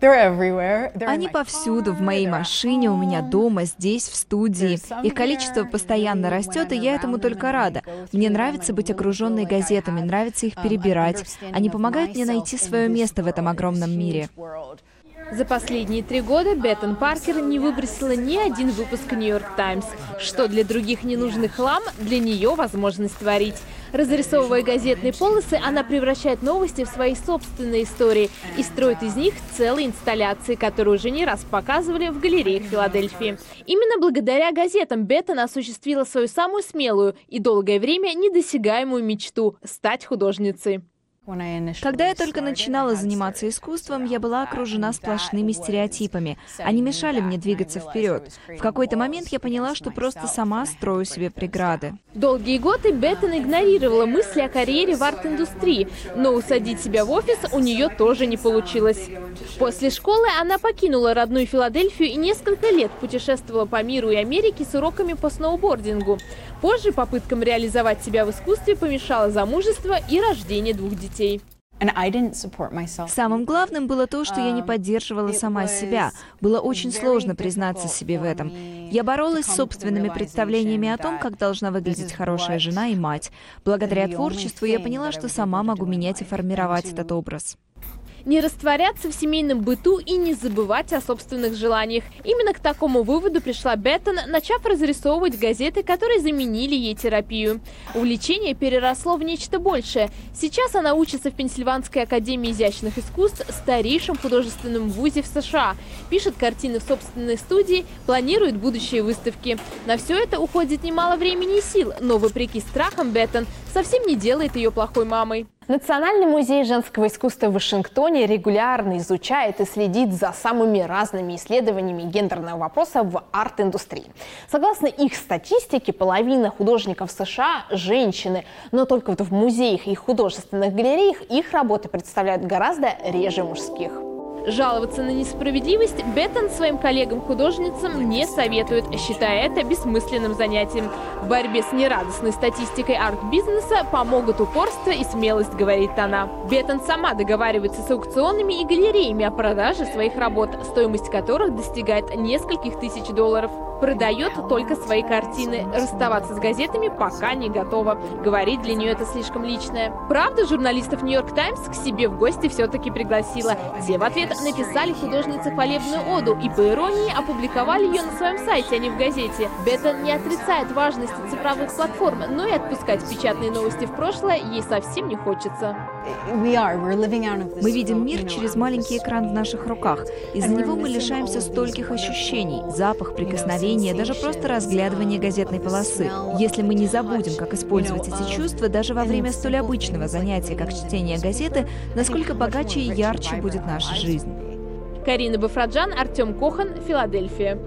Они повсюду, в моей машине, у меня дома, здесь, в студии. Их количество постоянно растет, и я этому только рада. Мне нравится быть окруженной газетами, нравится их перебирать. Они помогают мне найти свое место в этом огромном мире. За последние три года Беттон Паркер не выбросила ни один выпуск «Нью-Йорк Таймс». Что для других ненужный хлам, для нее возможность творить. Разрисовывая газетные полосы, она превращает новости в свои собственные истории и строит из них целые инсталляции, которые уже не раз показывали в галереях Филадельфии. Именно благодаря газетам Беттон осуществила свою самую смелую и долгое время недосягаемую мечту – стать художницей. Когда я только начинала заниматься искусством, я была окружена сплошными стереотипами. Они мешали мне двигаться вперед. В какой-то момент я поняла, что просто сама строю себе преграды. Долгие годы Беттон игнорировала мысли о карьере в арт-индустрии, но усадить себя в офис у нее тоже не получилось. После школы она покинула родную Филадельфию и несколько лет путешествовала по миру и Америке с уроками по сноубордингу. Позже попыткам реализовать себя в искусстве помешало замужество и рождение двух детей. Самым главным было то, что я не um, поддерживала сама себя. Было очень сложно признаться себе в этом. Я боролась с собственными представлениями о том, как должна выглядеть хорошая жена и мать. Благодаря творчеству я поняла, что сама могу менять и формировать этот образ не растворяться в семейном быту и не забывать о собственных желаниях. Именно к такому выводу пришла Беттон, начав разрисовывать газеты, которые заменили ей терапию. Увлечение переросло в нечто большее. Сейчас она учится в Пенсильванской академии изящных искусств, старейшем художественном вузе в США, пишет картины в собственной студии, планирует будущие выставки. На все это уходит немало времени и сил, но вопреки страхам Беттон совсем не делает ее плохой мамой. Национальный музей женского искусства в Вашингтоне регулярно изучает и следит за самыми разными исследованиями гендерного вопроса в арт-индустрии. Согласно их статистике, половина художников США – женщины, но только вот в музеях и художественных галереях их работы представляют гораздо реже мужских. Жаловаться на несправедливость Беттон своим коллегам-художницам не советует, считая это бессмысленным занятием. В борьбе с нерадостной статистикой арт-бизнеса помогут упорство и смелость, говорит она. Беттон сама договаривается с аукционами и галереями о продаже своих работ, стоимость которых достигает нескольких тысяч долларов. Продает только свои картины. Расставаться с газетами пока не готова. Говорит, для нее это слишком личное. Правда, журналистов «Нью-Йорк Таймс» к себе в гости все-таки пригласила. Те в ответ написали художнице хвалебную оду и, по иронии, опубликовали ее на своем сайте, а не в газете. Беттон не отрицает важности цифровых платформ, но и отпускать печатные новости в прошлое ей совсем не хочется. Мы видим мир через маленький экран в наших руках. Из-за него мы лишаемся стольких ощущений, запах, прикосновения, даже просто разглядывание газетной полосы. Если мы не забудем, как использовать эти чувства даже во время столь обычного занятия, как чтение газеты, насколько богаче и ярче будет наша жизнь. Карина Бафраджан, Артем Кохан, Филадельфия.